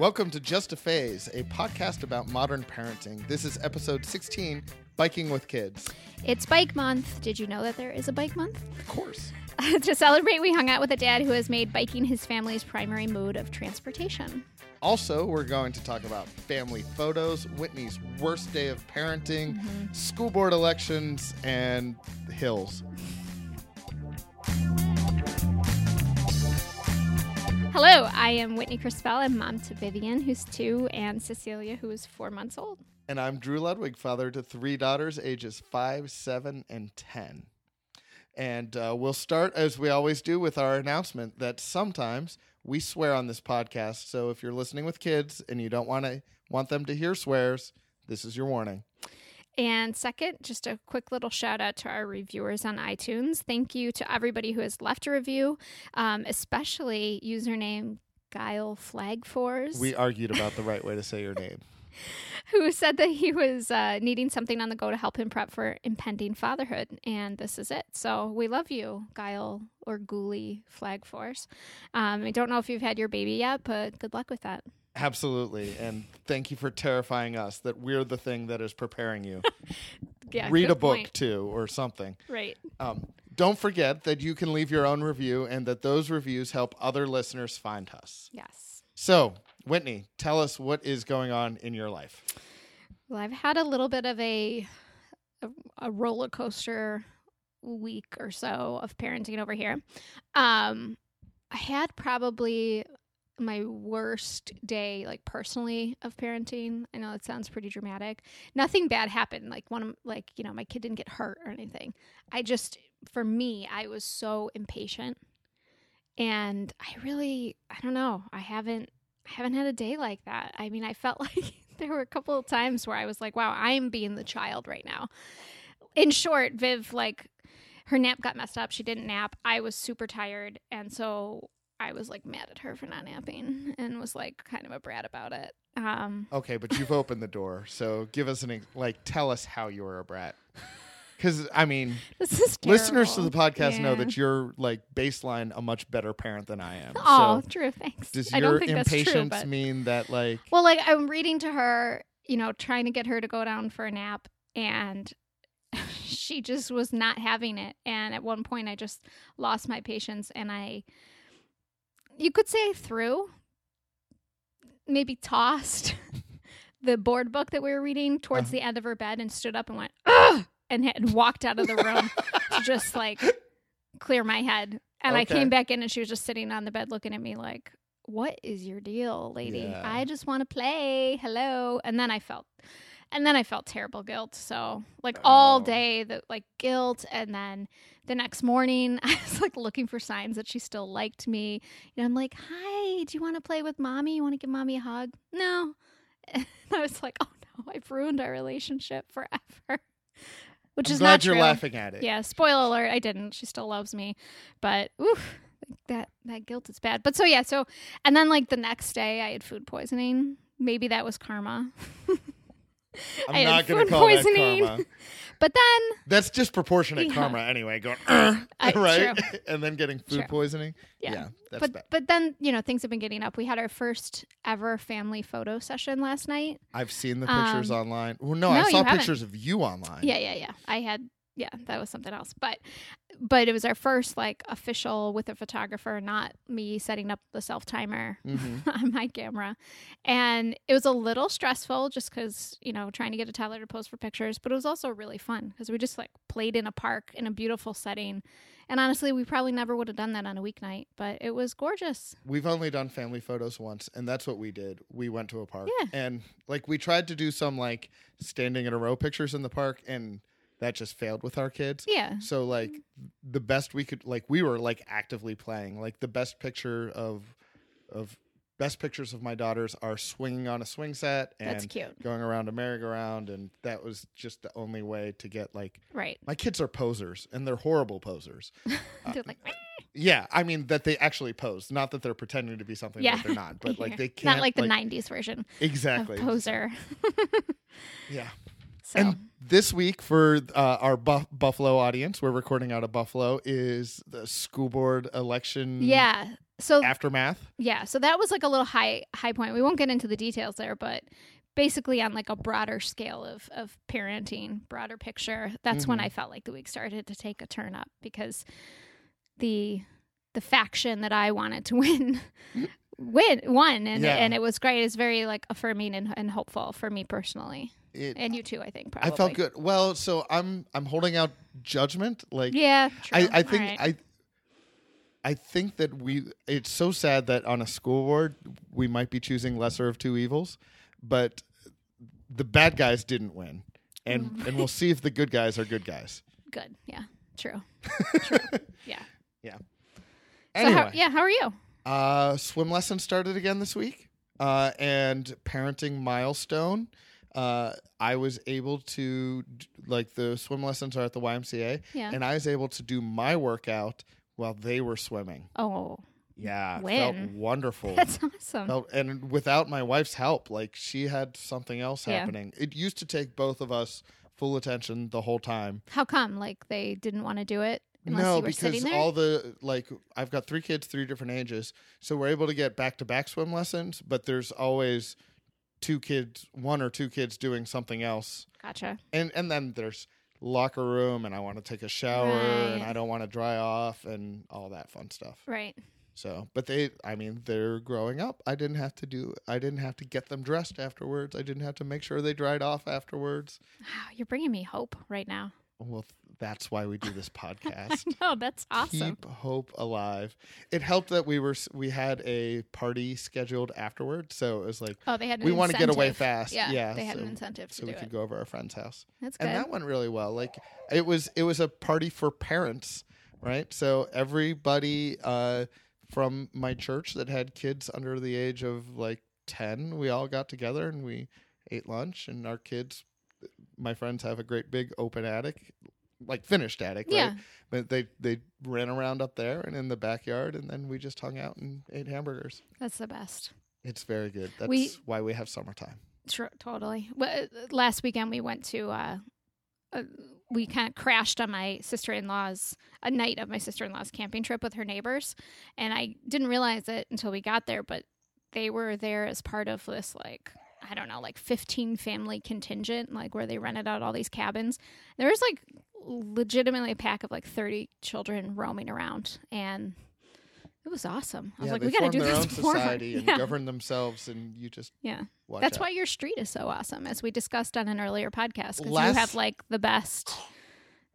Welcome to Just a Phase, a podcast about modern parenting. This is episode 16 Biking with Kids. It's bike month. Did you know that there is a bike month? Of course. to celebrate, we hung out with a dad who has made biking his family's primary mode of transportation. Also, we're going to talk about family photos, Whitney's worst day of parenting, Mm-hmm. school board elections, and hills. Hello, I am Whitney Crispell. I'm mom to Vivian, who's two, and Cecilia, who is four months old. And I'm Drew Ludwig, father to three daughters, ages five, seven, and 10. And uh, we'll start, as we always do, with our announcement that sometimes we swear on this podcast. So if you're listening with kids and you don't want to want them to hear swears, this is your warning. And second, just a quick little shout out to our reviewers on iTunes. Thank you to everybody who has left a review, um, especially username Guile Flag Fours. We argued about the right way to say your name. who said that he was uh, needing something on the go to help him prep for impending fatherhood, and this is it. So we love you, Guile or Ghoulie Flag Force. Um, I don't know if you've had your baby yet, but good luck with that. Absolutely. And thank you for terrifying us that we're the thing that is preparing you. Yeah, Read a book point. too, or something. Right. Um, don't forget that you can leave your own review and that those reviews help other listeners find us. Yes. So, Whitney, tell us what is going on in your life. Well, I've had a little bit of a a, a roller coaster week or so of parenting over here. Um, I had probably my worst day, like personally, of parenting. I know it sounds pretty dramatic. Nothing bad happened. Like one of like you know my kid didn't get hurt or anything. I just for me, I was so impatient, and I really I don't know. I haven't I haven't had a day like that. I mean, I felt like there were a couple of times where I was like, wow, I'm being the child right now. In short, Viv, like, her nap got messed up. She didn't nap. I was super tired. And so I was like mad at her for not napping and was like kind of a brat about it. Um, Okay, but you've opened the door. So, give us an ex- like tell us how you were a brat. Cuz I mean, this is listeners to the podcast know that you're like baseline a much better parent than I am. Oh, so, true. Thanks. does your that's true, impatience but mean that like Well, like I'm reading to her, you know, trying to get her to go down for a nap, and she just was not having it. And at one point, I just lost my patience, and I, you could say, threw, maybe tossed the board book that we were reading towards Uh-huh. the end of her bed, and stood up and went, Ugh! and had walked out of the room to just like clear my head. And I came back in, and she was just sitting on the bed looking at me like, what is your deal, lady? Yeah. I just want to play. Hello. And then I felt and then I felt terrible guilt. So like all Oh. day the like guilt and then the next morning I was like looking for signs that she still liked me. You know, I'm like, "Hi, do you want to play with mommy? You want to give mommy a hug?" No. And I was like, "Oh no, I've ruined our relationship forever." Which I'm is glad not you're true. laughing at it. Yeah, spoiler alert, I didn't. She still loves me. But oof, that that guilt is bad. But so yeah, so and then like the next day I had food poisoning. Maybe that was karma. I'm I not going to food call poisoning. that karma. But then That's disproportionate Yeah. karma anyway, going "Ugh," I- right? and then getting food True. poisoning. Yeah. that's but bad. but then, you know, things have been getting up. We had our first ever family photo session last night. I've seen the pictures Um, online. Well, no, no, I saw haven't. pictures of you online. Yeah, yeah, yeah. I had yeah, that was something else. But but it was our first like official with a photographer, not me setting up the self timer hmm on my camera. And it was a little stressful just because, you know, trying to get a Tyler to pose for pictures, but it was also really fun because we just like played in a park in a beautiful setting. And honestly, we probably never would have done that on a weeknight, but it was gorgeous. We've only done family photos once, and that's what we did. We went to a park, Yeah. and like we tried to do some like standing in a row pictures in the park, and that just failed with our kids. Yeah. So like the best we could like we were like actively playing. Like the best picture of of best pictures of my daughters are swinging on a swing set and That's cute. going around a merry-go-round and that was just the only way to get like Right. my kids are posers and they're horrible posers. Uh, they're like, Yeah, I mean that they actually pose, not that they're pretending to be something Yeah. that they're not, but like they can't not like the 90s version exactly poser. Yeah. So And this week for uh, our Buff- Buffalo audience, we're recording out of Buffalo, is the school board election yeah. So aftermath. yeah, so that was like a little high high point. We won't get into the details there, but basically on like a broader scale of of parenting, broader picture, that's when Mhm. I felt like the week started to take a turn up because the the faction that I wanted to win win won and Yeah. and it was great. It's very like affirming and, and hopeful for me personally. It- And you too, I think I felt good. Well, so I'm I'm holding out judgment. Like Yeah, true. I, I think right. I I think that we it's so sad that on a school board we might be choosing lesser of two evils, but the bad guys didn't win. And Mm. and we'll see if the good guys are good guys. good. Yeah, true. Yeah. Yeah. Anyway, So how, yeah, how are you? uh swim lesson started again this week. Uh and parenting milestone. Uh I was able to like the swim lessons are at the YMCA Yeah. and I was able to do my workout while they were swimming. oh, Yeah, When? felt wonderful. that's awesome. Felt, and without my wife's help, like she had something else Yeah. happening. It used to take both of us full attention the whole time. How come? Like they didn't want to do it unless no, because all the like I've got three kids, three different ages, so we're able to get back to back swim lessons. But there's always two kids, one or two kids doing something else, gotcha. and and then there's locker room, and I want to take a shower, and I don't want to dry off, and all that fun stuff. Right. So, but they, I mean, they're growing up. I didn't have to do, I didn't have to get them dressed afterwards. I didn't have to make sure they dried off afterwards. Wow, you're bringing me hope right now. Well, that's why we do this podcast. no, that's awesome. Keep hope alive. It helped that we were, we had a party scheduled afterwards. So it was like, Oh, they had. We want to get away fast. Yeah, Yeah. they had so, an incentive to so we it. could go over our friend's house. That's good. and that went really well like it was it was a party for parents right so everybody uh from my church that had kids under the age of like 10 we all got together and we ate lunch and our kids my friends have a great big open attic like finished attic right yeah, but they they ran around up there and in the backyard and then we just hung out and ate hamburgers that's the best. it's very good that's We- why we have summertime Sure, totally. Well, uh, last weekend we went to. Uh, uh, we kind of crashed on my sister in law's a night of my sister in law's camping trip with her neighbors, and I didn't realize it until we got there. But they were there as part of this like I don't know, like fifteen family contingent, like where they rented out all these cabins. There was like legitimately a pack of like thirty children roaming around, and it was awesome. I was yeah like, they we got to do their this own more. society and yeah. govern themselves and you just yeah. That's out. why your street is so awesome, as we discussed on an earlier podcast. Because you have like the best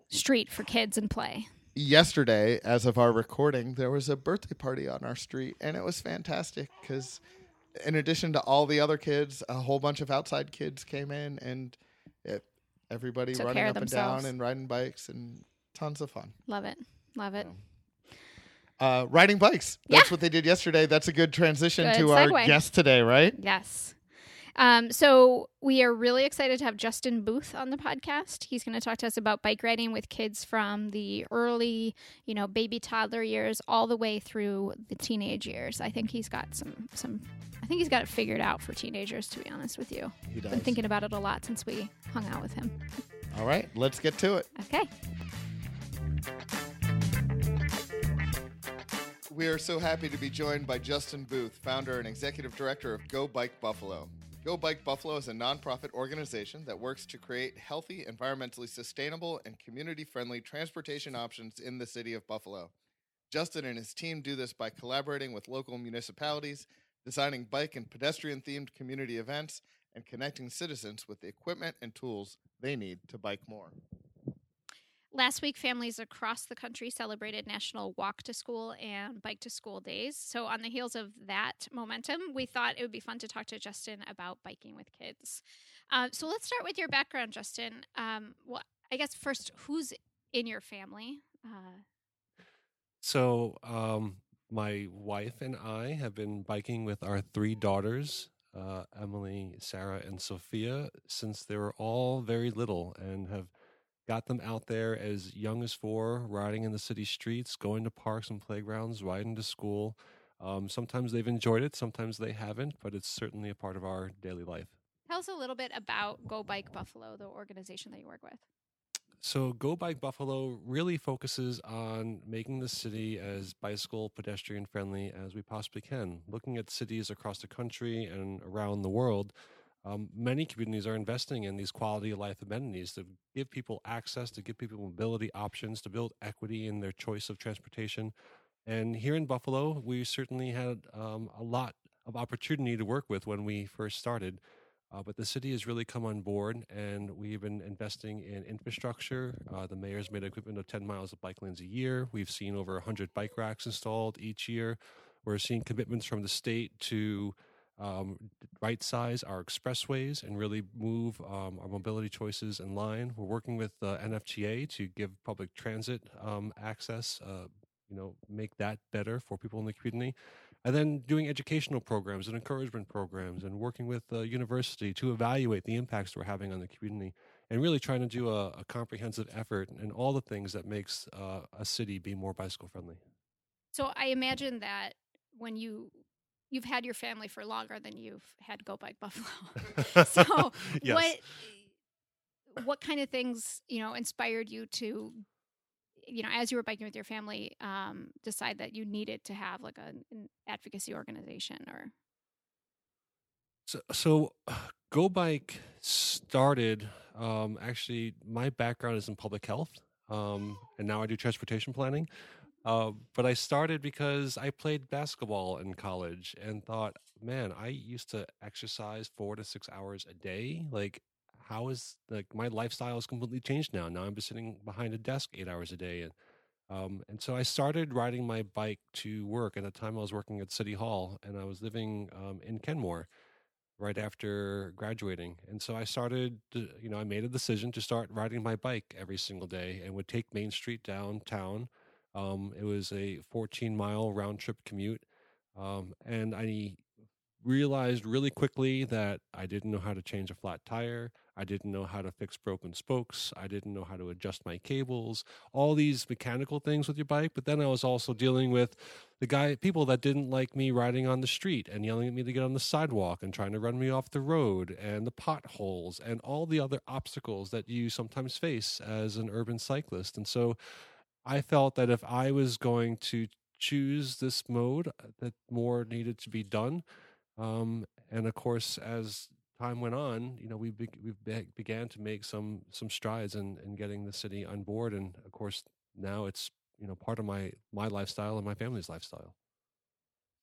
street for kids and play. yesterday, as of our recording, there was a birthday party on our street, and it was fantastic because, in addition to all the other kids, a whole bunch of outside kids came in, and it, everybody Took running up and down and riding bikes, and tons of fun. Love it. Love it. Uh, riding bikes. That's what they did yesterday. That's a good transition Good to our guest today, right? Yes. Um, so we are really excited to have Justin Booth on the podcast. He's going to talk to us about bike riding with kids from the early, you know, baby toddler years all the way through the teenage years. I think he's got some some. I think he's got it figured out for teenagers. To be honest with you, He does. been thinking about it a lot since we hung out with him. All right, let's get to it. Okay. We are so happy to be joined by Justin Booth, founder and executive director of Go Bike Buffalo. Go Bike Buffalo is a nonprofit organization that works to create healthy, environmentally sustainable, and community friendly transportation options in the city of Buffalo. Justin and his team do this by collaborating with local municipalities, designing bike and pedestrian themed community events, and connecting citizens with the equipment and tools they need to bike more. Last week, families across the country celebrated National Walk to School and Bike to School Days. So, on the heels of that momentum, we thought it would be fun to talk to Justin about biking with kids. Uh, so, let's start with your background, Justin. Um, well, I guess first, who's in your family? Uh, So, um, my wife and I have been biking with our three daughters, uh, Emily, Sarah, and Sophia, since they were all very little and have got them out there as young as four, riding in the city streets, going to parks and playgrounds, riding to school. Um, sometimes they've enjoyed it, sometimes they haven't, but it's certainly a part of our daily life. Tell us a little bit about Go Bike Buffalo, the organization that you work with. So, Go Bike Buffalo really focuses on making the city as bicycle pedestrian friendly as we possibly can. Looking at cities across the country and around the world, um, many communities are investing in these quality of life amenities to give people access, to give people mobility options, to build equity in their choice of transportation. And here in Buffalo, we certainly had um, a lot of opportunity to work with when we first started. Uh, but the city has really come on board, and we've been investing in infrastructure. Uh, the mayor's made commitment of 10 miles of bike lanes a year. We've seen over 100 bike racks installed each year. We're seeing commitments from the state to um, right size our expressways and really move um, our mobility choices in line. We're working with uh, NFTA to give public transit um, access, uh, you know, make that better for people in the community. And then doing educational programs and encouragement programs and working with the university to evaluate the impacts we're having on the community and really trying to do a, a comprehensive effort and all the things that makes uh, a city be more bicycle friendly. So I imagine that when you you've had your family for longer than you've had Go Bike Buffalo. so yes. what what kind of things you know inspired you to you know as you were biking with your family um, decide that you needed to have like a, an advocacy organization or so, so go bike started um, actually my background is in public health um, and now i do transportation planning uh, but I started because I played basketball in college and thought, man, I used to exercise four to six hours a day. Like, how is like my lifestyle has completely changed now? Now I'm just sitting behind a desk eight hours a day, and um, and so I started riding my bike to work. At the time, I was working at City Hall, and I was living um, in Kenmore right after graduating. And so I started, you know, I made a decision to start riding my bike every single day and would take Main Street downtown um, it was a 14 mile round trip commute. Um, and I realized really quickly that I didn't know how to change a flat tire. I didn't know how to fix broken spokes. I didn't know how to adjust my cables, all these mechanical things with your bike. But then I was also dealing with the guy, people that didn't like me riding on the street and yelling at me to get on the sidewalk and trying to run me off the road and the potholes and all the other obstacles that you sometimes face as an urban cyclist. And so I felt that if I was going to choose this mode, uh, that more needed to be done. Um, and of course, as time went on, you know, we be, we be, began to make some some strides in, in getting the city on board. And of course, now it's you know part of my my lifestyle and my family's lifestyle.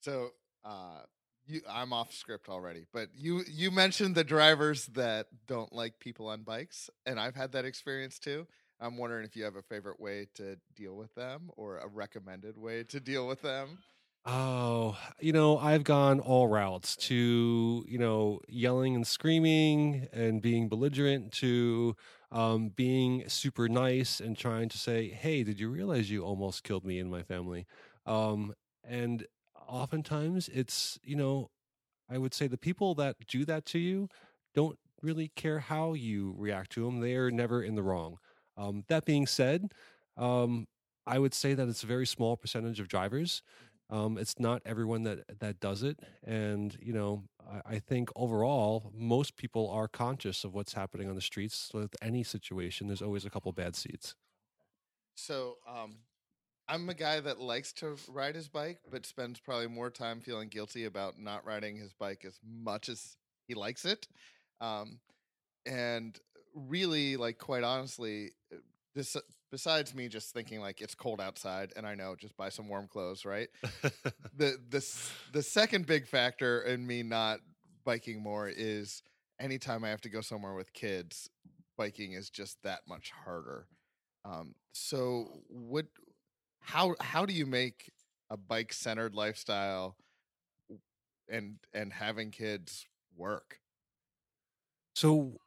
So, uh, you, I'm off script already, but you you mentioned the drivers that don't like people on bikes, and I've had that experience too. I'm wondering if you have a favorite way to deal with them or a recommended way to deal with them. Oh, you know, I've gone all routes to, you know, yelling and screaming and being belligerent to um, being super nice and trying to say, hey, did you realize you almost killed me and my family? Um, and oftentimes it's, you know, I would say the people that do that to you don't really care how you react to them. They are never in the wrong. Um, that being said, um, I would say that it's a very small percentage of drivers. Um, it's not everyone that that does it, and you know, I, I, think overall, most people are conscious of what's happening on the streets. With any situation, there's always a couple bad seats. So, um, I'm a guy that likes to ride his bike, but spends probably more time feeling guilty about not riding his bike as much as he likes it. Um, and really, like, quite honestly, uh, this besides me just thinking like it's cold outside and I know just buy some warm clothes, right? the the the second big factor in me not biking more is anytime I have to go somewhere with kids, biking is just that much harder. Um, so what how how do you make a bike centered lifestyle and and having kids work? So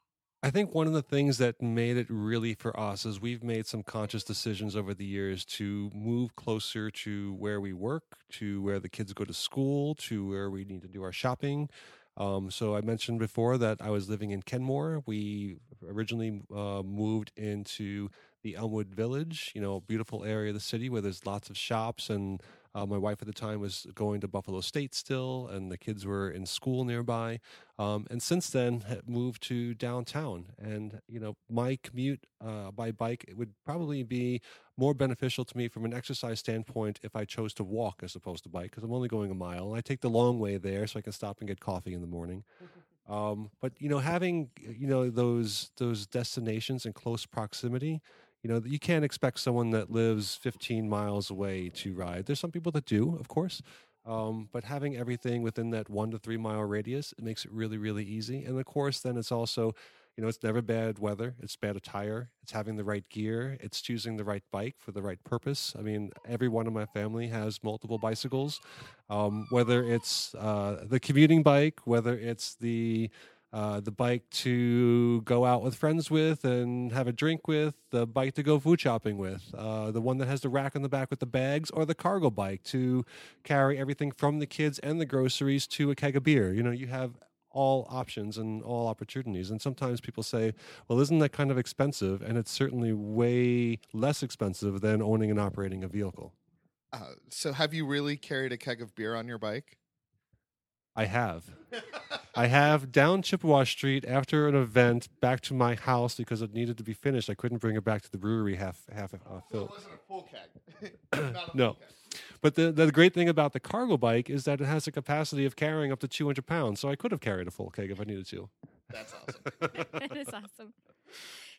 I think one of the things that made it really for us is we've made some conscious decisions over the years to move closer to where we work, to where the kids go to school, to where we need to do our shopping. Um, so I mentioned before that I was living in Kenmore. We originally uh, moved into the Elmwood Village, you know, beautiful area of the city where there's lots of shops and Uh, my wife at the time was going to Buffalo State still, and the kids were in school nearby. Um, and since then, have moved to downtown. And you know, my commute uh, by bike would probably be more beneficial to me from an exercise standpoint if I chose to walk as opposed to bike, because I'm only going a mile. I take the long way there, so I can stop and get coffee in the morning. Um, but you know, having you know those those destinations in close proximity, you know, you can't expect someone that lives 15 miles away to ride. There's some people that do, of course, um, but having everything within that one to three mile radius, it makes it really, really easy. And of course, then it's also you know, it's never bad weather. It's bad attire. It's having the right gear. It's choosing the right bike for the right purpose. I mean, every one of my family has multiple bicycles, um, whether it's uh, the commuting bike, whether it's the uh, the bike to go out with friends with and have a drink with, the bike to go food shopping with, uh, the one that has the rack on the back with the bags, or the cargo bike to carry everything from the kids and the groceries to a keg of beer. You know, you have all options and all opportunities. And sometimes people say, well, isn't that kind of expensive? And it's certainly way less expensive than owning and operating a vehicle. Uh, so, have you really carried a keg of beer on your bike? I have. I have down Chippewa Street after an event back to my house because it needed to be finished. I couldn't bring it back to the brewery half half uh, filled. Well, it wasn't a full keg. no. But the, the great thing about the cargo bike is that it has a capacity of carrying up to 200 pounds. So I could have carried a full keg if I needed to. That's awesome. that is awesome.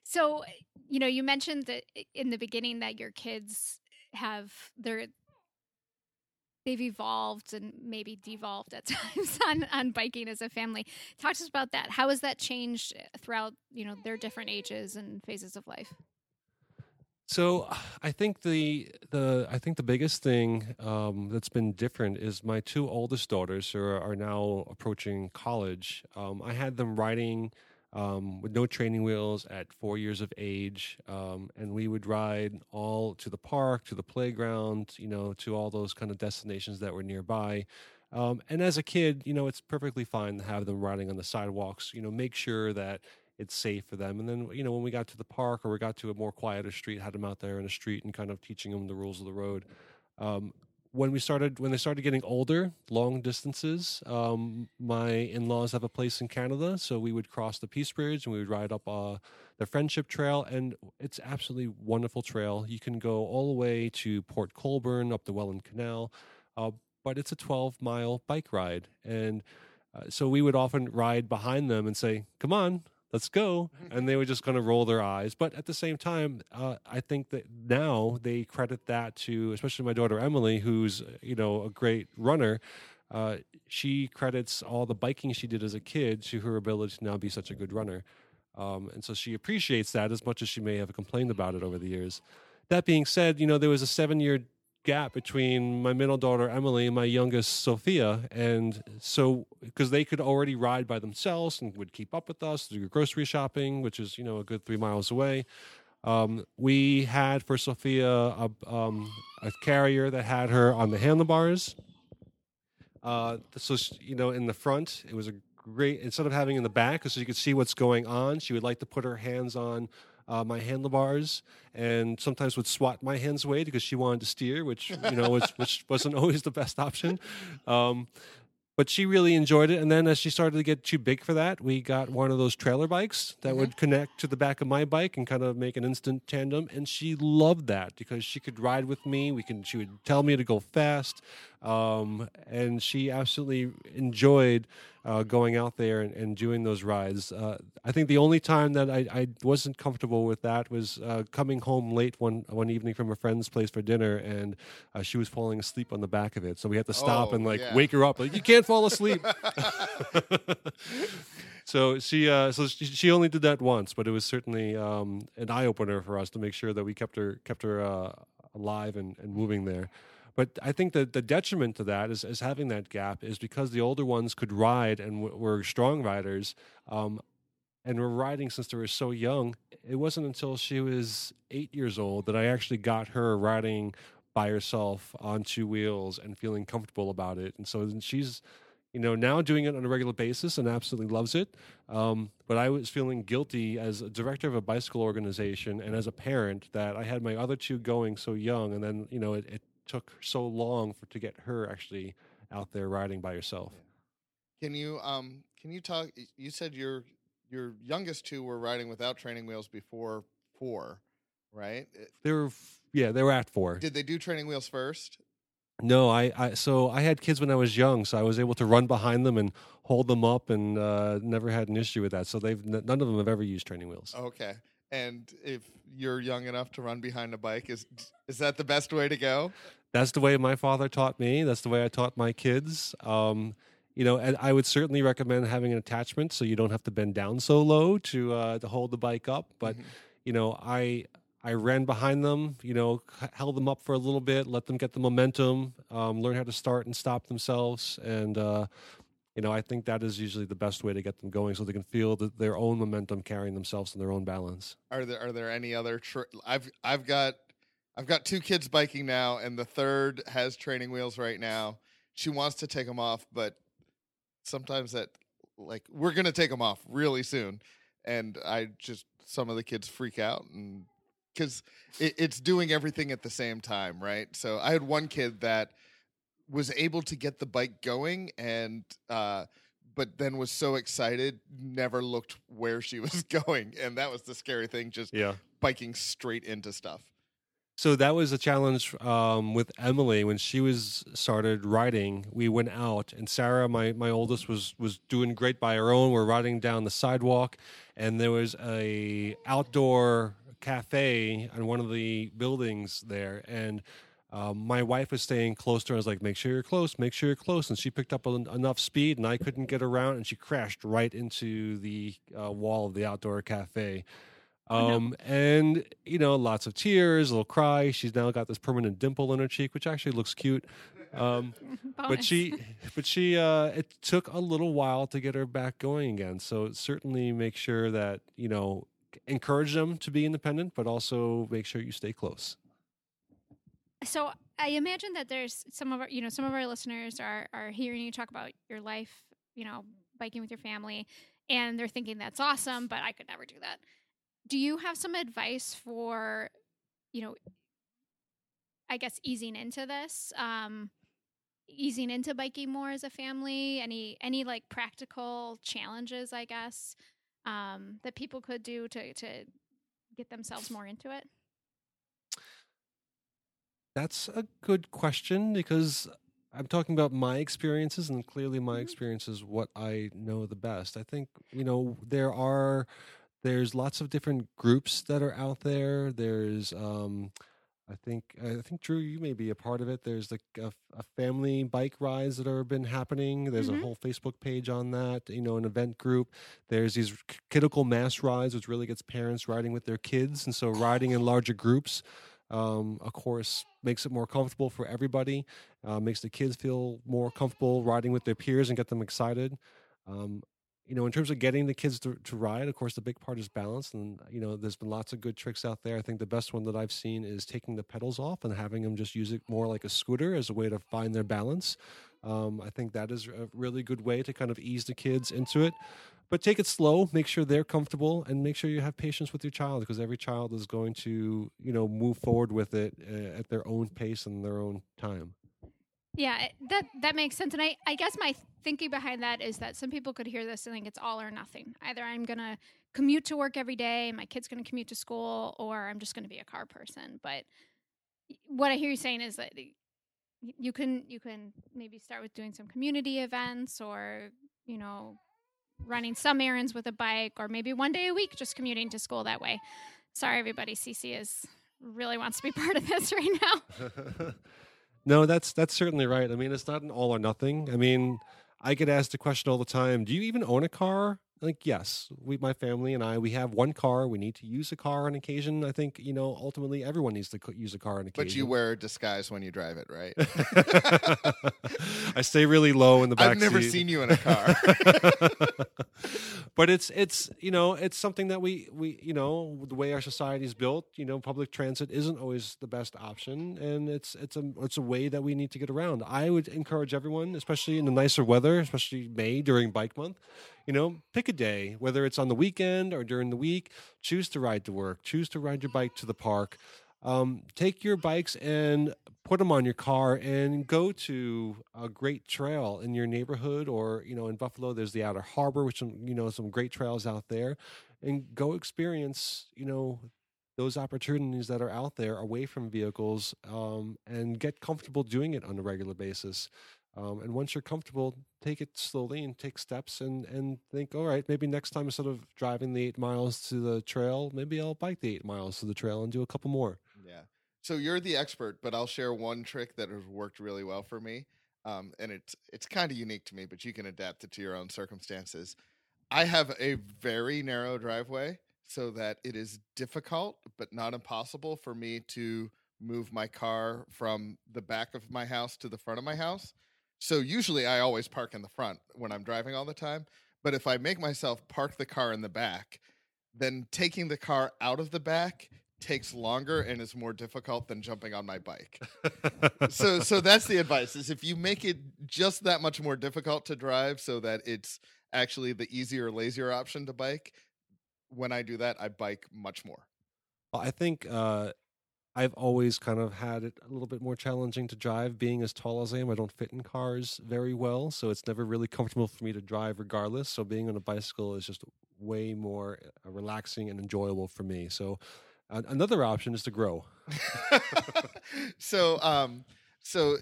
So, you know, you mentioned that in the beginning that your kids have their they've evolved and maybe devolved at times on, on biking as a family. Talk to us about that. How has that changed throughout, you know, their different ages and phases of life? So I think the the I think the biggest thing um, that's been different is my two oldest daughters who are, are now approaching college. Um, I had them riding um, with no training wheels at four years of age, um, and we would ride all to the park, to the playground, you know, to all those kind of destinations that were nearby. Um, and as a kid, you know, it's perfectly fine to have them riding on the sidewalks. You know, make sure that it's safe for them. And then, you know, when we got to the park or we got to a more quieter street, had them out there in the street and kind of teaching them the rules of the road. Um, when we started, when they started getting older, long distances, um, my in-laws have a place in Canada, so we would cross the Peace Bridge and we would ride up uh, the Friendship Trail, and it's absolutely wonderful trail. You can go all the way to Port Colborne up the Welland Canal, uh, but it's a 12-mile bike ride, and uh, so we would often ride behind them and say, "Come on, let's go and they were just going to roll their eyes. But at the same time uh, i think that now they credit that to especially my daughter emily who's you know a great runner uh, she credits all the biking she did as a kid to her ability to now be such a good runner. Um, and so she appreciates that as much as she may have complained about it over the years. That being said you know there was a seven year gap between my middle daughter Emily and my youngest Sophia, and so because they could already ride by themselves and would keep up with us, do grocery shopping, which is you know a good three miles away. Um, we had for Sophia a, um, a, carrier that had her on the handlebars. Uh, so you know, in the front, it was a great instead of having in the back, so you could see what's going on. She would like to put her hands on uh, my handlebars and sometimes would swat my hands away because she wanted to steer, which you know, which, which wasn't always the best option. Um, but she really enjoyed it. And then as she started to get too big for that, we got one of those trailer bikes that mm-hmm. would connect to the back of my bike and kind of make an instant tandem. And she loved that because she could ride with me. We can. She would tell me to go fast, um, and she absolutely enjoyed uh, going out there and, and doing those rides. Uh, I think the only time that I, I wasn't comfortable with that was uh, coming home late one one evening from a friend's place for dinner, and uh, she was falling asleep on the back of it. So we had to stop oh, and like yeah. wake her up. Like you can't fall asleep. so she uh, so she, she, only did that once, but it was certainly um, an eye opener for us to make sure that we kept her kept her uh, alive and, and moving there. But I think that the detriment to that is, is having that gap is because the older ones could ride and w- were strong riders, um, and were riding since they were so young. It wasn't until she was eight years old that I actually got her riding by herself on two wheels and feeling comfortable about it. And so she's, you know, now doing it on a regular basis and absolutely loves it. Um, but I was feeling guilty as a director of a bicycle organization and as a parent that I had my other two going so young, and then you know it, it took so long for to get her actually out there riding by herself. Can you um can you talk? You said your your youngest two were riding without training wheels before four, right? They were yeah, they were at four. Did they do training wheels first? No, I, I so I had kids when I was young, so I was able to run behind them and hold them up, and uh, never had an issue with that. So they've none of them have ever used training wheels. Okay. And if you're young enough to run behind a bike, is is that the best way to go? That's the way my father taught me. That's the way I taught my kids. Um, you know, and I would certainly recommend having an attachment so you don't have to bend down so low to uh, to hold the bike up. But Mhm. you know, I I ran behind them. You know, held them up for a little bit, let them get the momentum, um, learn how to start and stop themselves, and uh, you know, I think that is usually the best way to get them going, so they can feel the, their own momentum carrying themselves and their own balance. Are there are there any other? I've I've got I've got two kids biking now, and the third has training wheels right now. She wants to take them off, but sometimes that like we're gonna take them off really soon, and I just some of the kids freak out and because it, it's doing everything at the same time, right? So I had one kid that was able to get the bike going and. uh but then was so excited, never looked where she was going, and that was the scary thing. Just Yeah. biking straight into stuff. So that was a challenge um, with Emily when she was started riding. We went out, and Sarah, my my oldest, was was doing great by her own. We're riding down the sidewalk, and there was a outdoor cafe on one of the buildings there, and. Um, my wife was staying close to her. I was like, "Make sure you're close. Make sure you're close." And she picked up en- enough speed, and I couldn't get around, and she crashed right into the uh, wall of the outdoor cafe. Oh, no. Um, and you know, lots of tears, a little cry. She's now got this permanent dimple in her cheek, which actually looks cute. Um, but she, but she, uh, it took a little while to get her back going again. So certainly make sure that you know, encourage them to be independent, but also make sure you stay close. So I imagine that there's some of our, you know, some of our listeners are are hearing you talk about your life, you know, biking with your family, and they're thinking that's awesome, but I could never do that. Do you have some advice for, you know, I guess easing into this, um, easing into biking more as a family? Any any like practical challenges, I guess, um, that people could do to to get themselves more into it? That's a good question because I'm talking about my experiences, and clearly my Mhm. experience is what I know the best. I think you know there are there's lots of different groups that are out there. There's um, I think I think Drew, you may be a part of it. There's like a, a family bike rides that have been happening. There's Mhm. a whole Facebook page on that. You know, an event group. There's these Kidical Mass rides, which really gets parents riding with their kids, and so riding in larger groups um, of course, makes it more comfortable for everybody. Uh, makes the kids feel more comfortable riding with their peers and get them excited. Um, you know, in terms of getting the kids to, to ride, of course, the big part is balance. And, you know, there's been lots of good tricks out there. I think the best one that I've seen is taking the pedals off and having them just use it more like a scooter as a way to find their balance. Um, I think that is a really good way to kind of ease the kids into it. But take it slow, make sure they're comfortable, and make sure you have patience with your child because every child is going to, you know, move forward with it uh, at their own pace and their own time. Yeah, that that makes sense. And I, I guess my thinking behind that is that some people could hear this and think it's all or nothing. Either I'm gonna commute to work every day, my kid's gonna commute to school, or I'm just gonna be a car person. But what I hear you saying is that y- you can you can maybe start with doing some community events or you know running some errands with a bike or maybe one day a week just commuting to school that way sorry everybody cc is really wants to be part of this right now no, that's that's certainly right. I mean, it's not an all or nothing. I mean, I get asked the question all the time: Do you even own a car? Like, yes, we, my family and I, we have one car. We need to use a car on occasion. I think you know, ultimately, everyone needs to use a car on occasion. But you wear a disguise when you drive it, right? I stay really low in the back. I've never seat. seen you in a car. but it's it's you know it's something that we we you know the way our society is built you know public transit isn't always the best option and it's it's a it's a way that we need to get around i would encourage everyone especially in the nicer weather especially may during bike month you know pick a day whether it's on the weekend or during the week choose to ride to work choose to ride your bike to the park. Um, take your bikes and put them on your car and go to a great trail in your neighborhood or you know in buffalo there's the outer harbor which you know some great trails out there and go experience you know those opportunities that are out there away from vehicles um, and get comfortable doing it on a regular basis um, and once you're comfortable, take it slowly and take steps and, and think, all right, maybe next time instead of driving the eight miles to the trail, maybe I'll bike the eight miles to the trail and do a couple more. Yeah. So you're the expert, but I'll share one trick that has worked really well for me. Um, and it's it's kind of unique to me, but you can adapt it to your own circumstances. I have a very narrow driveway so that it is difficult but not impossible for me to move my car from the back of my house to the front of my house. So usually I always park in the front when I'm driving all the time. But if I make myself park the car in the back, then taking the car out of the back takes longer and is more difficult than jumping on my bike. so so that's the advice is if you make it just that much more difficult to drive so that it's actually the easier lazier option to bike, when I do that I bike much more. Well, I think uh, I've always kind of had it a little bit more challenging to drive. Being as tall as I am, I don't fit in cars very well, so it's never really comfortable for me to drive regardless. So being on a bicycle is just way more uh, relaxing and enjoyable for me. So uh, another option is to grow. so um so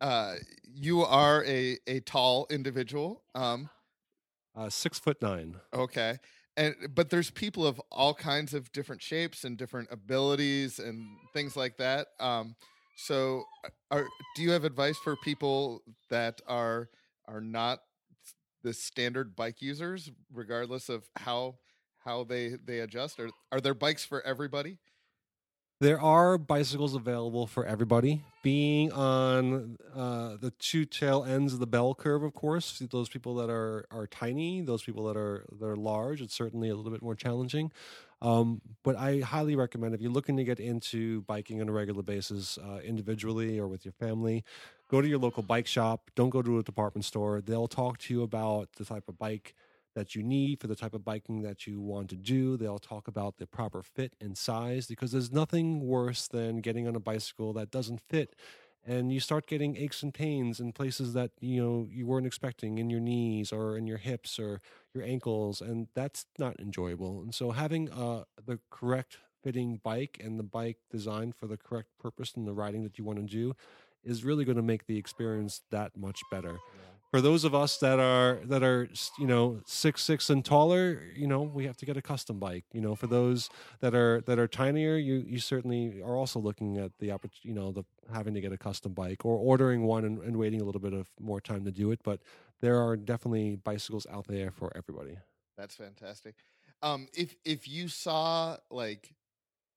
uh you are a a tall individual um uh, six foot nine. Okay and but there's people of all kinds of different shapes and different abilities and things like that. Um, so, uh, are do you have advice for people that are are not the standard bike users, regardless of how how they they adjust? Are are there bikes for everybody? There are bicycles available for everybody. Being on uh, the two tail ends of the bell curve, of course, those people that are are tiny, those people that are that are large, it's certainly a little bit more challenging. Um, but I highly recommend if you're looking to get into biking on a regular basis, uh, individually or with your family, go to your local bike shop. Don't go to a department store. They'll talk to you about the type of bike that you need for the type of biking that you want to do. They'll talk about the proper fit and size because there's nothing worse than getting on a bicycle that doesn't fit and you start getting aches and pains in places that you know you weren't expecting in your knees or in your hips or your ankles and that's not enjoyable. And so having uh, the correct fitting bike and the bike designed for the correct purpose and the riding that you want to do is really going to make the experience that much better. Yeah for those of us that are that are you know six six and taller you know we have to get a custom bike. You know for those that are that are tinier you you certainly are also looking at the opportunity you know the having to get a custom bike or ordering one and, and waiting a little bit of more time to do it. But there are definitely bicycles out there for everybody. That's fantastic. Um if if you saw like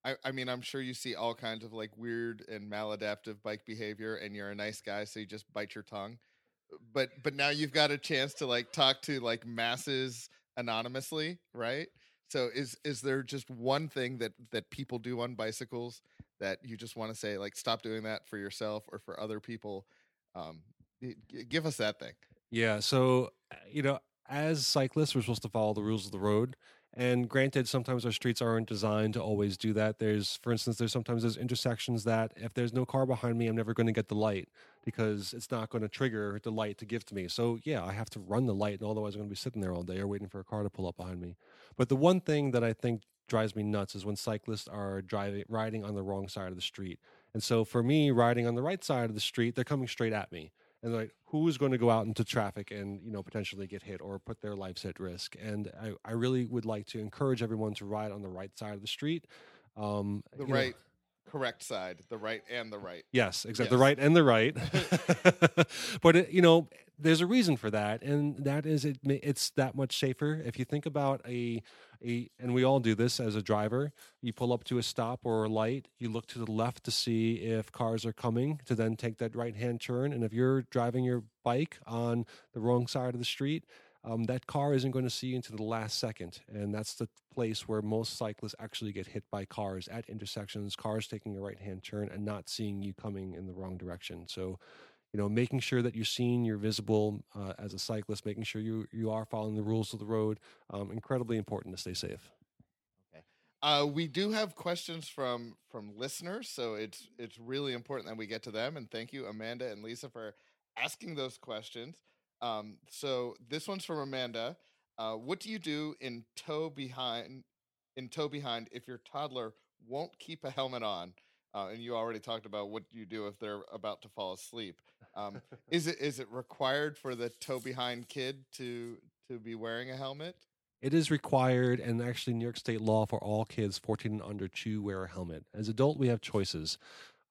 I, I mean, I'm sure you see all kinds of like weird and maladaptive bike behavior, and you're a nice guy, so you just bite your tongue but but now you've got a chance to like talk to like masses anonymously, right? So is is there just one thing that that people do on bicycles that you just want to say like stop doing that for yourself or for other people? Um, give us that thing. Yeah. So uh, you know, as cyclists, we're supposed to follow the rules of the road. And granted, sometimes our streets aren't designed to always do that. There's, for instance, there's sometimes there's intersections that if there's no car behind me, I'm never going to get the light because it's not going to trigger the light to give to me. So yeah, I have to run the light, and otherwise I'm going to be sitting there all day or waiting for a car to pull up behind me. But the one thing that I think drives me nuts is when cyclists are driving riding on the wrong side of the street. And so for me, riding on the right side of the street, they're coming straight at me and like who is going to go out into traffic and you know potentially get hit or put their lives at risk and i, I really would like to encourage everyone to ride on the right side of the street um, the right know. Correct side the right and the right yes exactly yes. the right and the right but it, you know there's a reason for that and that is it it's that much safer if you think about a a, and we all do this as a driver. You pull up to a stop or a light, you look to the left to see if cars are coming to then take that right hand turn. And if you're driving your bike on the wrong side of the street, um, that car isn't going to see you until the last second. And that's the place where most cyclists actually get hit by cars at intersections, cars taking a right hand turn and not seeing you coming in the wrong direction. So, you know, making sure that you're seen, you're visible uh, as a cyclist, making sure you you are following the rules of the road. Um, incredibly important to stay safe. Okay, Uh, we do have questions from from listeners, so it's it's really important that we get to them. And thank you, Amanda and Lisa, for asking those questions. Um, so this one's from Amanda. Uh, what do you do in tow behind in tow behind if your toddler won't keep a helmet on? Uh, and you already talked about what you do if they're about to fall asleep. Um, is it is it required for the tow behind kid to to be wearing a helmet? It is required, and actually, New York State law for all kids 14 and under to wear a helmet. As adult, we have choices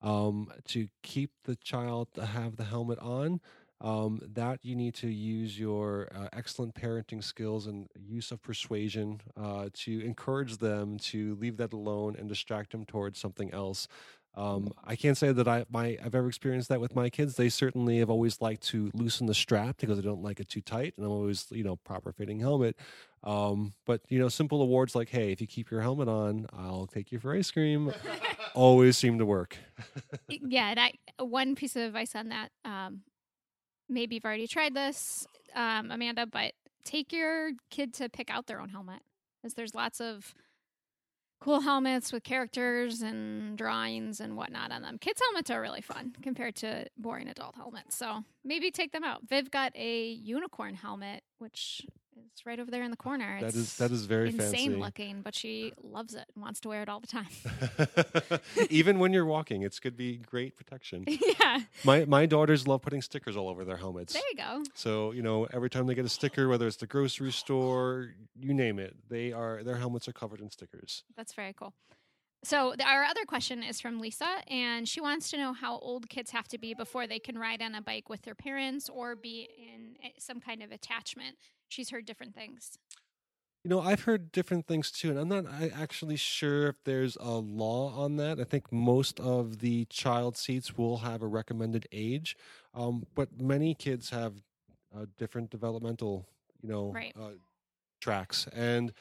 um, to keep the child to have the helmet on. Um, that you need to use your uh, excellent parenting skills and use of persuasion uh, to encourage them to leave that alone and distract them towards something else. Um, I can't say that I my I've ever experienced that with my kids. They certainly have always liked to loosen the strap because they don't like it too tight, and I'm always you know proper fitting helmet. Um, but you know, simple awards like, "Hey, if you keep your helmet on, I'll take you for ice cream," always seem to work. yeah, and I one piece of advice on that. Um, maybe you've already tried this, um, Amanda, but take your kid to pick out their own helmet, because there's lots of cool helmets with characters and drawings and whatnot on them. Kids' helmets are really fun compared to boring adult helmets. So maybe take them out. Viv got a unicorn helmet, which is right over there in the corner. That It's is that is very insane fancy. looking, but she loves it and wants to wear it all the time. Even when you're walking, it's could be great protection. yeah, My my daughters love putting stickers all over their helmets. there you go. So you know, every time they get a sticker, whether it's the grocery store, you name it, they are their helmets are covered in stickers. That's very cool. So the, our other question is from Lisa, and she wants to know how old kids have to be before they can ride on a bike with their parents or be in some kind of attachment. She's heard different things. You know, I've heard different things too, and I'm not actually sure if there's a law on that. I think most of the child seats will have a recommended age, um, but many kids have uh, different developmental, you know, Right. uh, tracks. And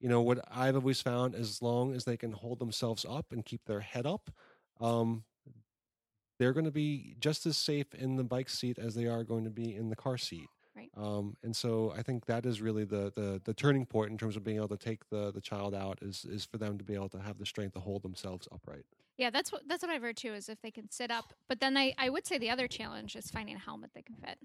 you know what I've always found, as long as they can hold themselves up and keep their head up, um, they're going to be just as safe in the bike seat as they are going to be in the car seat. Right. Um, and so I think that is really the, the the turning point in terms of being able to take the the child out is is for them to be able to have the strength to hold themselves upright. Yeah, that's what that's what I've heard too. Is if they can sit up, but then I I would say the other challenge is finding a helmet they can fit.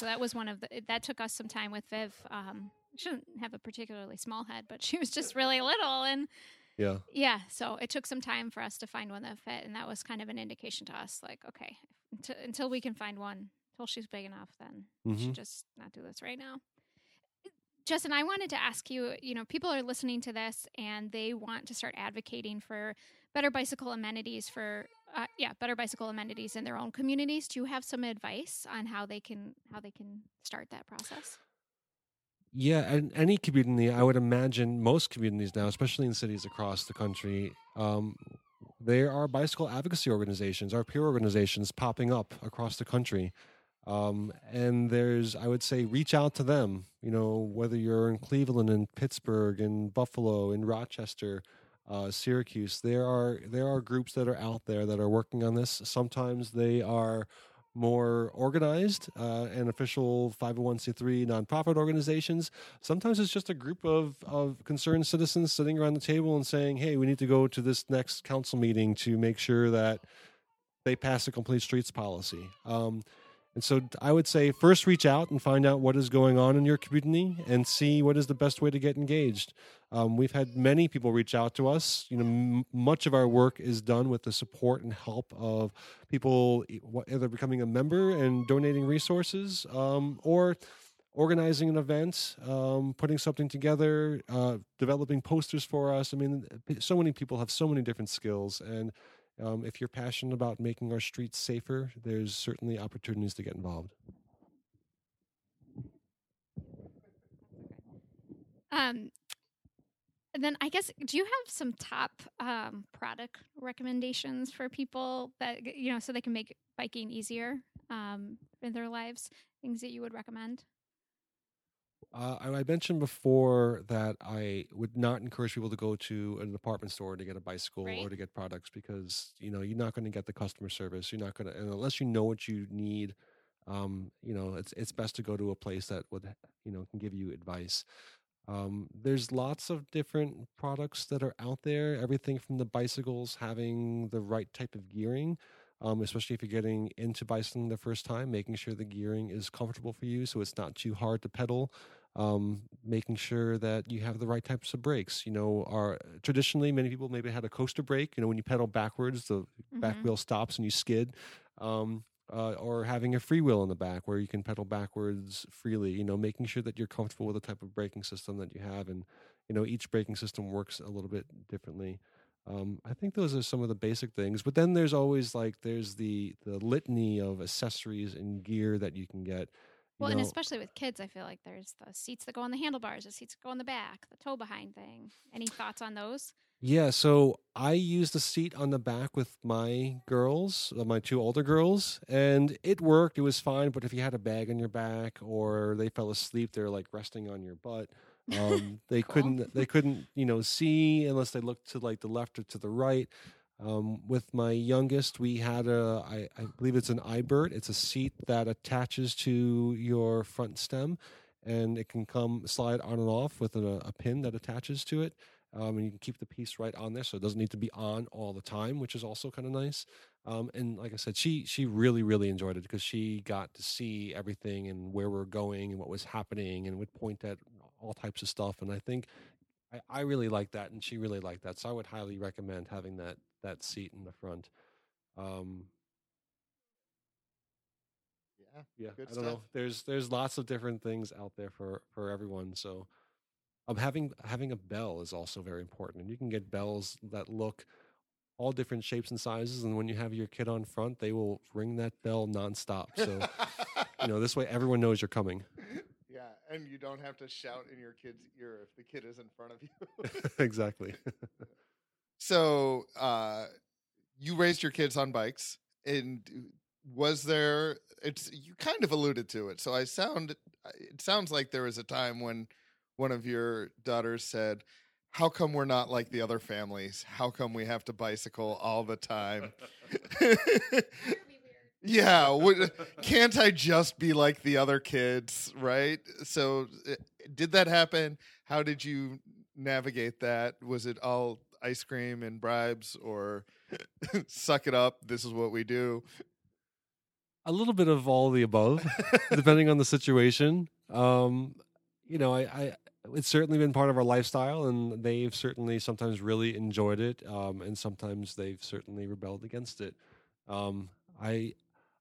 So that was one of the that took us some time with Viv. Um, she didn't have a particularly small head, but she was just really little, and Yeah. yeah, so it took some time for us to find one that fit, and that was kind of an indication to us, like, okay, until, until we can find one, until she's big enough, then we Mhm. should just not do this right now. Justin, I wanted to ask you, you know, people are listening to this and they want to start advocating for better bicycle amenities for uh, yeah, better bicycle amenities in their own communities. Do you have some advice on how they can how they can start that process? Yeah, and any community, I would imagine most communities now, especially in cities across the country, um, there are bicycle advocacy organizations, our peer organizations popping up across the country. Um, and there's, I would say, reach out to them. You know, whether you're in Cleveland, in Pittsburgh, in Buffalo, in Rochester, uh, Syracuse, there are there are groups that are out there that are working on this. Sometimes they are more organized uh, and official 501c3 nonprofit organizations. Sometimes it's just a group of, of concerned citizens sitting around the table and saying, hey, we need to go to this next council meeting to make sure that they pass a complete streets policy. Um, and so I would say first reach out and find out what is going on in your community and see what is the best way to get engaged. Um, we've had many people reach out to us. You know, m- much of our work is done with the support and help of people either becoming a member and donating resources um, or organizing an event, um, putting something together, uh, developing posters for us. I mean, so many people have so many different skills. And um, if you're passionate about making our streets safer, there's certainly opportunities to get involved. Um, and then I guess, do you have some top um, product recommendations for people that you know so they can make biking easier um, in their lives? Things that you would recommend? Uh, I mentioned before that I would not encourage people to go to an department store to get a bicycle Right. or to get products because you know you're not going to get the customer service. You're not going to, and unless you know what you need, um, you know it's it's best to go to a place that would you know can give you advice. Um, there's lots of different products that are out there. Everything from the bicycles having the right type of gearing, um, especially if you're getting into bicycling the first time, making sure the gearing is comfortable for you so it's not too hard to pedal. Um, making sure that you have the right types of brakes. You know, are traditionally many people maybe had a coaster brake. You know, when you pedal backwards, the back Mhm. wheel stops and you skid. Um, uh, or having a free wheel in the back where you can pedal backwards freely. You know, making sure that you're comfortable with the type of braking system that you have, and you know each braking system works a little bit differently. Um, I think those are some of the basic things, but then there's always like there's the the litany of accessories and gear that you can get. You Well, and especially with kids, I feel like there's the seats that go on the handlebars, the seats that go on the back, the tow behind thing. Any thoughts on those? Yeah, so I used the seat on the back with my girls, uh, my two older girls, and it worked. It was fine. But if you had a bag on your back or they fell asleep, they're like resting on your butt. Um, they Cool. couldn't, they couldn't, you know, see unless they looked to like the left or to the right. Um, with my youngest, we had a, I, I believe it's an iBert. It's a seat that attaches to your front stem, and it can come slide on and off with a, a pin that attaches to it um, and you can keep the piece right on there, so it doesn't need to be on all the time, which is also kind of nice. Um, and like I said, she she really really enjoyed it because she got to see everything and where we're going and what was happening, and would point at all types of stuff. And I think I, I really like that, and she really liked that. So I would highly recommend having that that seat in the front. Um, Yeah. yeah, Good I don't know. There's there's lots of different things out there for for everyone. So, um, having having a bell is also very important, and you can get bells that look all different shapes and sizes. And when you have your kid on front, they will ring that bell nonstop. So you know this way everyone knows you're coming. yeah, and you don't have to shout in your kid's ear if the kid is in front of you. exactly. so, uh, you raised your kids on bikes, and was there? It's you kind of alluded to it. So I sound. It sounds like there was a time when one of your daughters said, "How come we're not like the other families? How come we have to bicycle all the time?" yeah, would, can't I just be like the other kids, right? So, uh, did that happen? How did you navigate that? Was it all ice cream and bribes, or suck it up? This is what we do. a little bit of all the above, depending on the situation. Um, you know, I, I it's certainly been part of our lifestyle, and they've certainly sometimes really enjoyed it, um, and sometimes they've certainly rebelled against it. Um, I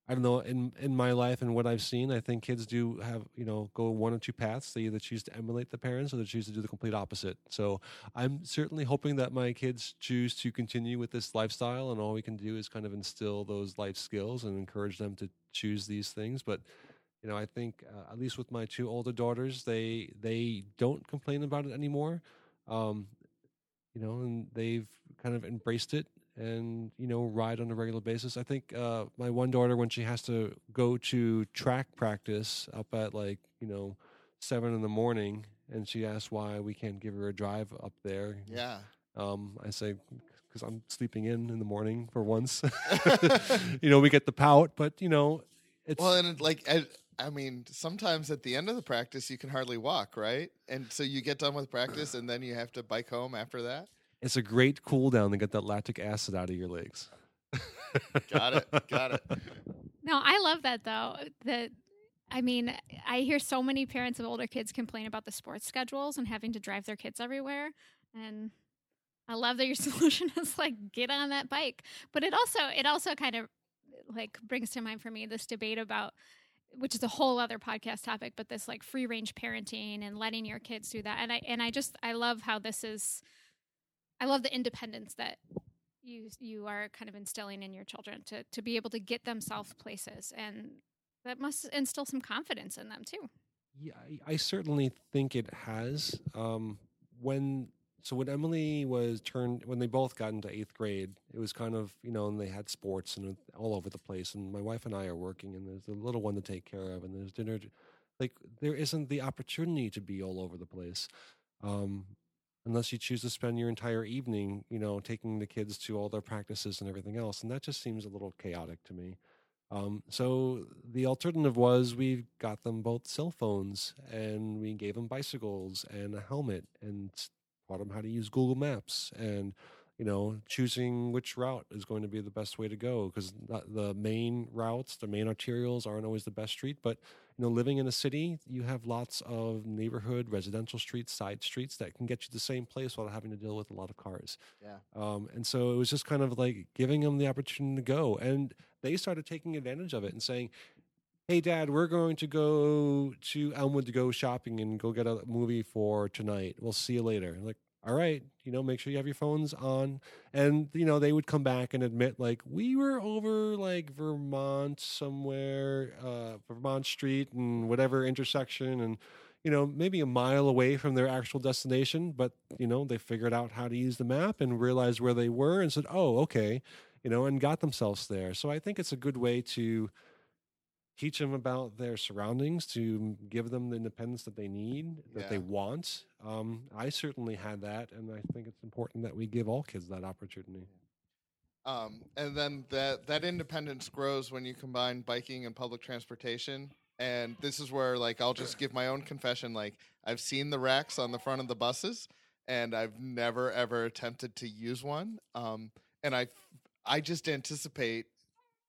I don't know in in my life and what I've seen, I think kids do have you know go one or two paths. They either choose to emulate the parents or they choose to do the complete opposite. So I'm certainly hoping that my kids choose to continue with this lifestyle, and all we can do is kind of instill those life skills and encourage them to choose these things. But you know, I think uh, at least with my two older daughters, they they don't complain about it anymore. Um, you know, and they've kind of embraced it and you know ride on a regular basis. I think uh, my one daughter, when she has to go to track practice up at like you know seven in the morning, and she asks why we can't give her a drive up there. Yeah. Um, I say because I'm sleeping in in the morning for once. you know, we get the pout, but you know, it's Well, and like I, I mean, sometimes at the end of the practice, you can hardly walk, right? And so you get done with practice, and then you have to bike home after that. it's a great cool down to get that lactic acid out of your legs. Got it. Got it. No, I love that though. That I mean, I hear so many parents of older kids complain about the sports schedules and having to drive their kids everywhere. And I love that your solution is like get on that bike. But it also it also kind of like brings to mind for me this debate about which is a whole other podcast topic, but this like free range parenting and letting your kids do that. And I and I just I love how this is I love the independence that you you are kind of instilling in your children to to be able to get themselves places and that must instill some confidence in them too. Yeah, I, I certainly think it has. Um, when so when Emily was turned when they both got into eighth grade, it was kind of you know, and they had sports and all over the place. And my wife and I are working, and there's a little one to take care of, and there's dinner. Like there isn't the opportunity to be all over the place. Um, unless you choose to spend your entire evening, you know, taking the kids to all their practices and everything else, and that just seems a little chaotic to me. Um, so the alternative was we got them both cell phones and we gave them bicycles and a helmet and taught them how to use Google Maps and you know choosing which route is going to be the best way to go because the main routes, the main arterials aren't always the best street, but you know living in a city you have lots of neighborhood residential streets side streets that can get you to the same place without having to deal with a lot of cars Yeah. um, and so it was just kind of like giving them the opportunity to go and they started taking advantage of it and saying hey dad we're going to go to elmwood to go shopping and go get a movie for tonight we'll see you later like all right, you know, make sure you have your phones on. And, you know, they would come back and admit, like, we were over like Vermont somewhere, uh, Vermont Street and whatever intersection and, you know, maybe a mile away from their actual destination, but, you know, they figured out how to use the map and realized where they were and said, oh, okay, you know, and got themselves there. So I think it's a good way to, teach them about their surroundings to give them the independence that they need that they want um, i certainly had that and i think it's important that we give all kids that opportunity Um, and then that that independence grows when you combine biking and public transportation. And this is where, like, I'll just give my own confession. Like, I've seen the racks on the front of the buses, and I've never ever attempted to use one. Um, and I, I just anticipate,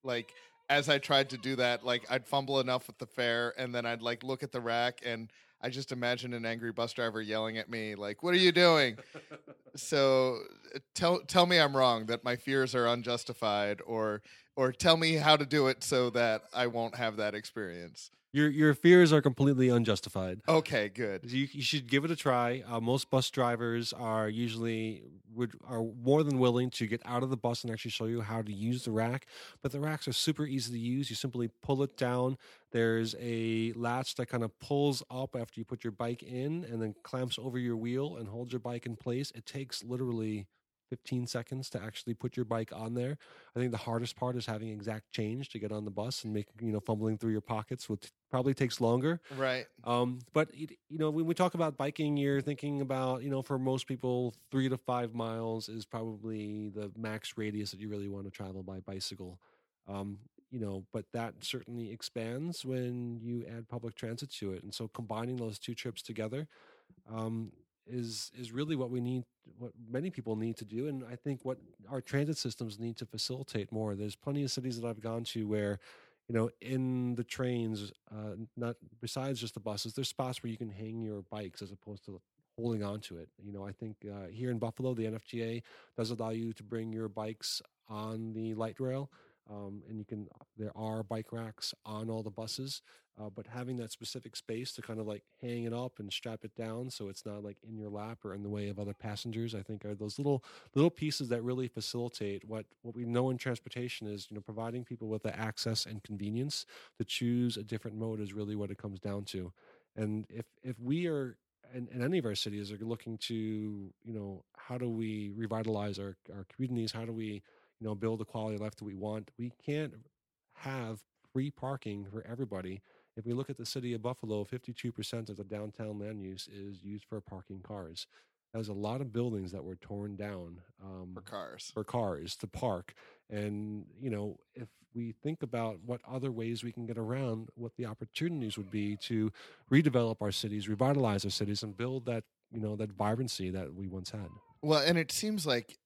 like, as I tried to do that, like, I'd fumble enough with the fare, and then I'd like look at the rack, and I just imagine an angry bus driver yelling at me, like, "What are you doing?" so uh, tell tell me I'm wrong that my fears are unjustified or or tell me how to do it so that I won't have that experience. Your your fears are completely unjustified. Okay, good. you, you should give it a try. Uh, most bus drivers are usually would are more than willing to get out of the bus and actually show you how to use the rack but the racks are super easy to use. You simply pull it down. There's a latch that kind of pulls up after you put your bike in and then clamps over your wheel and holds your bike in place. It takes literally 15 seconds to actually put your bike on there. I think the hardest part is having exact change to get on the bus and making, you know, fumbling through your pockets, which probably takes longer. Right. Um, but it, you know, when we talk about biking, you're thinking about you know, for most people, three to five miles is probably the max radius that you really want to travel by bicycle. Um, you know, but that certainly expands when you add public transit to it, and so combining those two trips together um, is is really what we need, what many people need to do, and I think what our transit systems need to facilitate more. There's plenty of cities that I've gone to where you know, in the trains, uh, not besides just the buses, there's spots where you can hang your bikes as opposed to holding on to it. You know, I think uh, here in Buffalo, the NFTA does allow you to bring your bikes on the light rail. Um, and you can, there are bike racks on all the buses, uh, but having that specific space to kind of like hang it up and strap it down so it's not like in your lap or in the way of other passengers, I think are those little little pieces that really facilitate what what we know in transportation is you know providing people with the access and convenience to choose a different mode is really what it comes down to. And if if we are in, in any of our cities are looking to you know how do we revitalize our, our communities? How do we you know build the quality of life that we want we can't have free parking for everybody if we look at the city of buffalo 52% of the downtown land use is used for parking cars there's a lot of buildings that were torn down um, For cars. for cars to park. And, you know, if we think about what other ways we can get around, what the opportunities would be to redevelop our cities, revitalize our cities, and build that, you know, that vibrancy that we once had. Well, and it seems like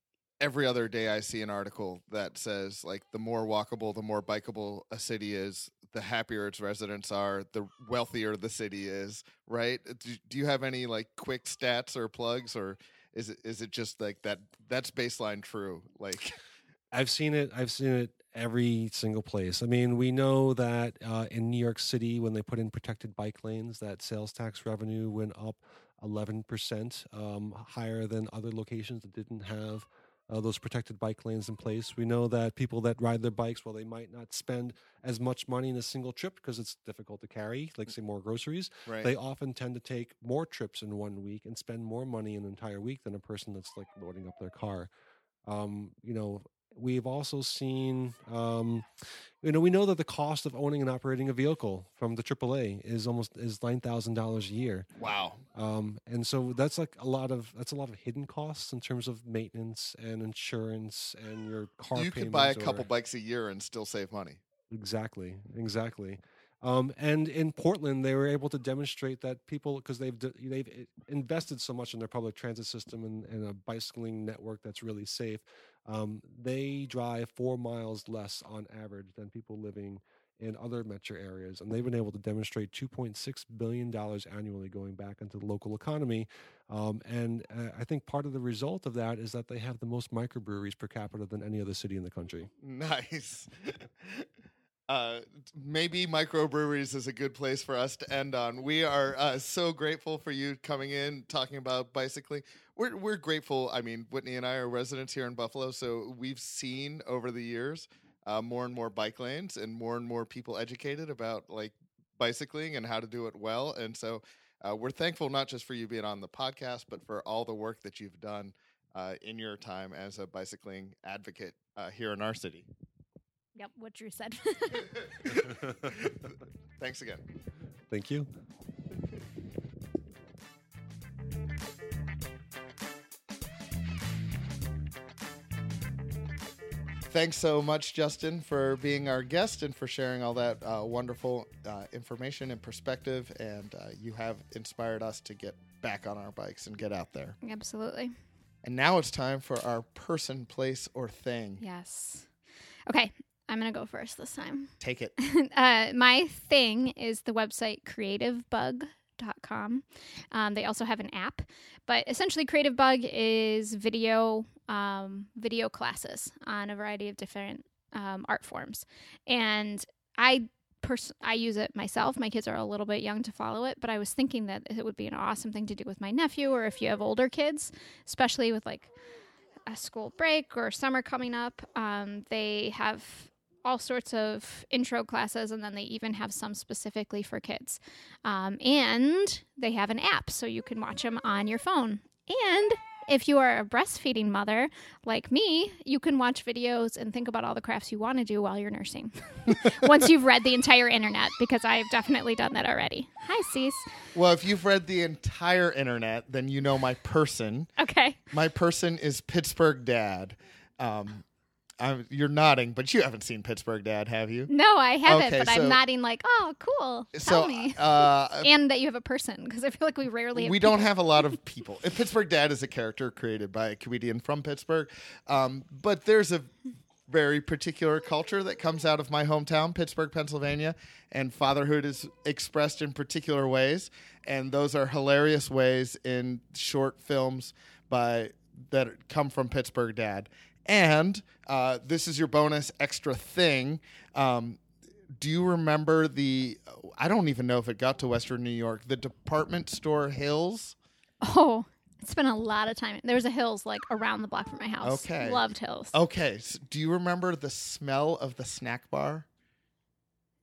every other day I see an article that says like the more walkable, the more bikeable a city is, the happier its residents are, the wealthier the city is, right? Do, do you have any like quick stats or plugs or is it is it just like that that's baseline true? Like I've seen it. I've seen it every single place. I mean, we know that uh, in New York City, when they put in protected bike lanes, that sales tax revenue went up 11% um, higher than other locations that didn't have uh, those protected bike lanes in place. We know that people that ride their bikes, while they might not spend as much money in a single trip because it's difficult to carry, like say more groceries, right. they often tend to take more trips in one week and spend more money in an entire week than a person that's like loading up their car. Um, you know, we've also seen, um, you know, we know that the cost of owning and operating a vehicle from the AAA is almost is nine thousand dollars a year, wow. um, and so that's like a lot of that's a lot of hidden costs in terms of maintenance and insurance and your car. You could buy a payments couple bikes a year and still save money. Exactly, exactly. Um, and in Portland, they were able to demonstrate that people, because they've they've invested so much in their public transit system and, and a bicycling network that's really safe. Um, they drive four miles less on average than people living in other metro areas, and they've been able to demonstrate 2.6 billion dollars annually going back into the local economy. Um, and uh, I think part of the result of that is that they have the most microbreweries per capita than any other city in the country. Nice. Uh, maybe microbreweries is a good place for us to end on. We are uh, so grateful for you coming in, talking about bicycling. We're we're grateful. I mean, Whitney and I are residents here in Buffalo, so we've seen over the years uh, more and more bike lanes and more and more people educated about like bicycling and how to do it well. And so uh, we're thankful not just for you being on the podcast, but for all the work that you've done uh, in your time as a bicycling advocate uh, here in our city. Yep, what Drew said. Thanks again. Thank you. Thanks so much, Justin, for being our guest and for sharing all that uh, wonderful uh, information and perspective. And uh, you have inspired us to get back on our bikes and get out there. Absolutely. And now it's time for our person, place, or thing. Yes. Okay, I'm going to go first this time. Take it. uh, my thing is the website creativebug.com. Um, they also have an app, but essentially, Creative Bug is video um, video classes on a variety of different um, art forms, and I. Pers- I use it myself. My kids are a little bit young to follow it, but I was thinking that it would be an awesome thing to do with my nephew, or if you have older kids, especially with like a school break or summer coming up. Um, they have all sorts of intro classes, and then they even have some specifically for kids. Um, and they have an app, so you can watch them on your phone. And if you are a breastfeeding mother like me, you can watch videos and think about all the crafts you want to do while you're nursing. Once you've read the entire internet, because I've definitely done that already. Hi, Cease. Well, if you've read the entire internet, then you know my person. Okay. My person is Pittsburgh Dad. Um, I'm, you're nodding, but you haven't seen Pittsburgh Dad, have you? No, I haven't, Okay, but so- I'm nodding like, oh, cool. Tell so, me. uh, and that you have a person, because I feel like we rarely have we don't have a lot of people. Pittsburgh Dad is a character created by a comedian from Pittsburgh, um, but there's a very particular culture that comes out of my hometown, Pittsburgh, Pennsylvania, and fatherhood is expressed in particular ways, and those are hilarious ways in short films by that come from Pittsburgh Dad. And uh, this is your bonus extra thing. Um, do you remember the? I don't even know if it got to Western New York. The department store Hills. Oh, it's been a lot of time. There was a Hills like around the block from my house. Okay. Loved Hills. Okay, so do you remember the smell of the snack bar?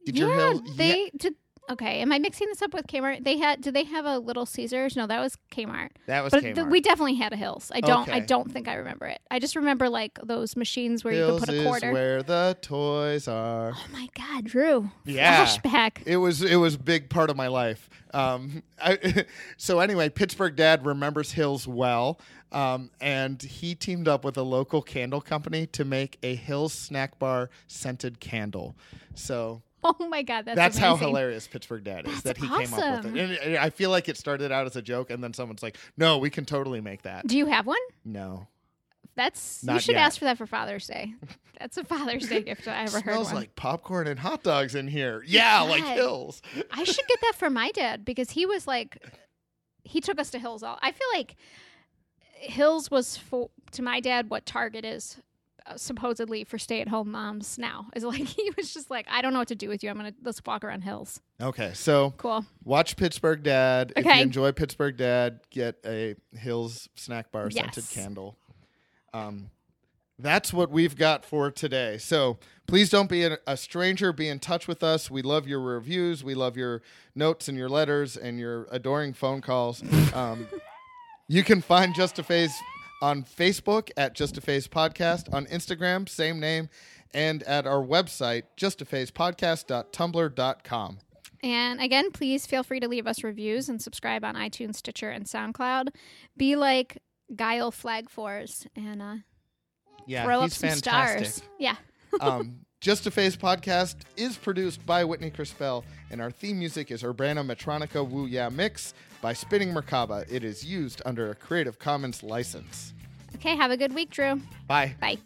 Did yeah, your Hills? they did. Okay, am I mixing this up with Kmart? They had. Did they have a Little Caesars? No, that was Kmart. that was But Kmart. th- we definitely had a Hills. I don't. I don't think I remember it. I just remember like those machines where Hills you could put a is quarter. where the toys are. oh my God, Drew! Yeah. Flashback. It was it was a big part of my life. Um, I, so anyway, Pittsburgh Dad remembers Hills well, um, and he teamed up with a local candle company to make a Hills snack bar scented candle. So oh my God, that's that's, how hilarious Pittsburgh Dad is that That's he came up with it. And, I feel like it started out as a joke, and then someone's like, "No, we can totally make that." Do you have one? No, That's you should yet. ask for that for Father's Day. That's a Father's Day gift I ever heard smells one. like popcorn and hot dogs in here. Yeah, like Hills. I should get that for my dad because he was like, he took us to Hills all. I feel like Hills was for to my dad what Target is supposedly for stay-at-home moms now. Is like he was just like, I don't know what to do with you. I'm gonna let's walk around Hills. Okay, so Cool. Watch Pittsburgh Dad. If Okay. you enjoy Pittsburgh Dad, get a Hills snack bar scented Yes. candle. Um, that's what we've got for today. So please don't be a, a stranger. Be in touch with us. We love your reviews. We love your notes and your letters and your adoring phone calls. Um, you can find Just a Phase on Facebook at Just a Phase Podcast, on Instagram, same name, and at our website, justaphasepodcast.tumblr.com. And again, please feel free to leave us reviews and subscribe on iTunes, Stitcher, and SoundCloud. Be like Guile Flag Fours and uh, Yeah, throw he's up some fantastic. stars. Yeah. um, Just a Phase podcast is produced by Whitney Crispell, and our theme music is Urbana Metronica Woo Ya Mix by Spinning Merkaba. It is used under a Creative Commons license. Okay, have a good week, Drew. Bye. Bye.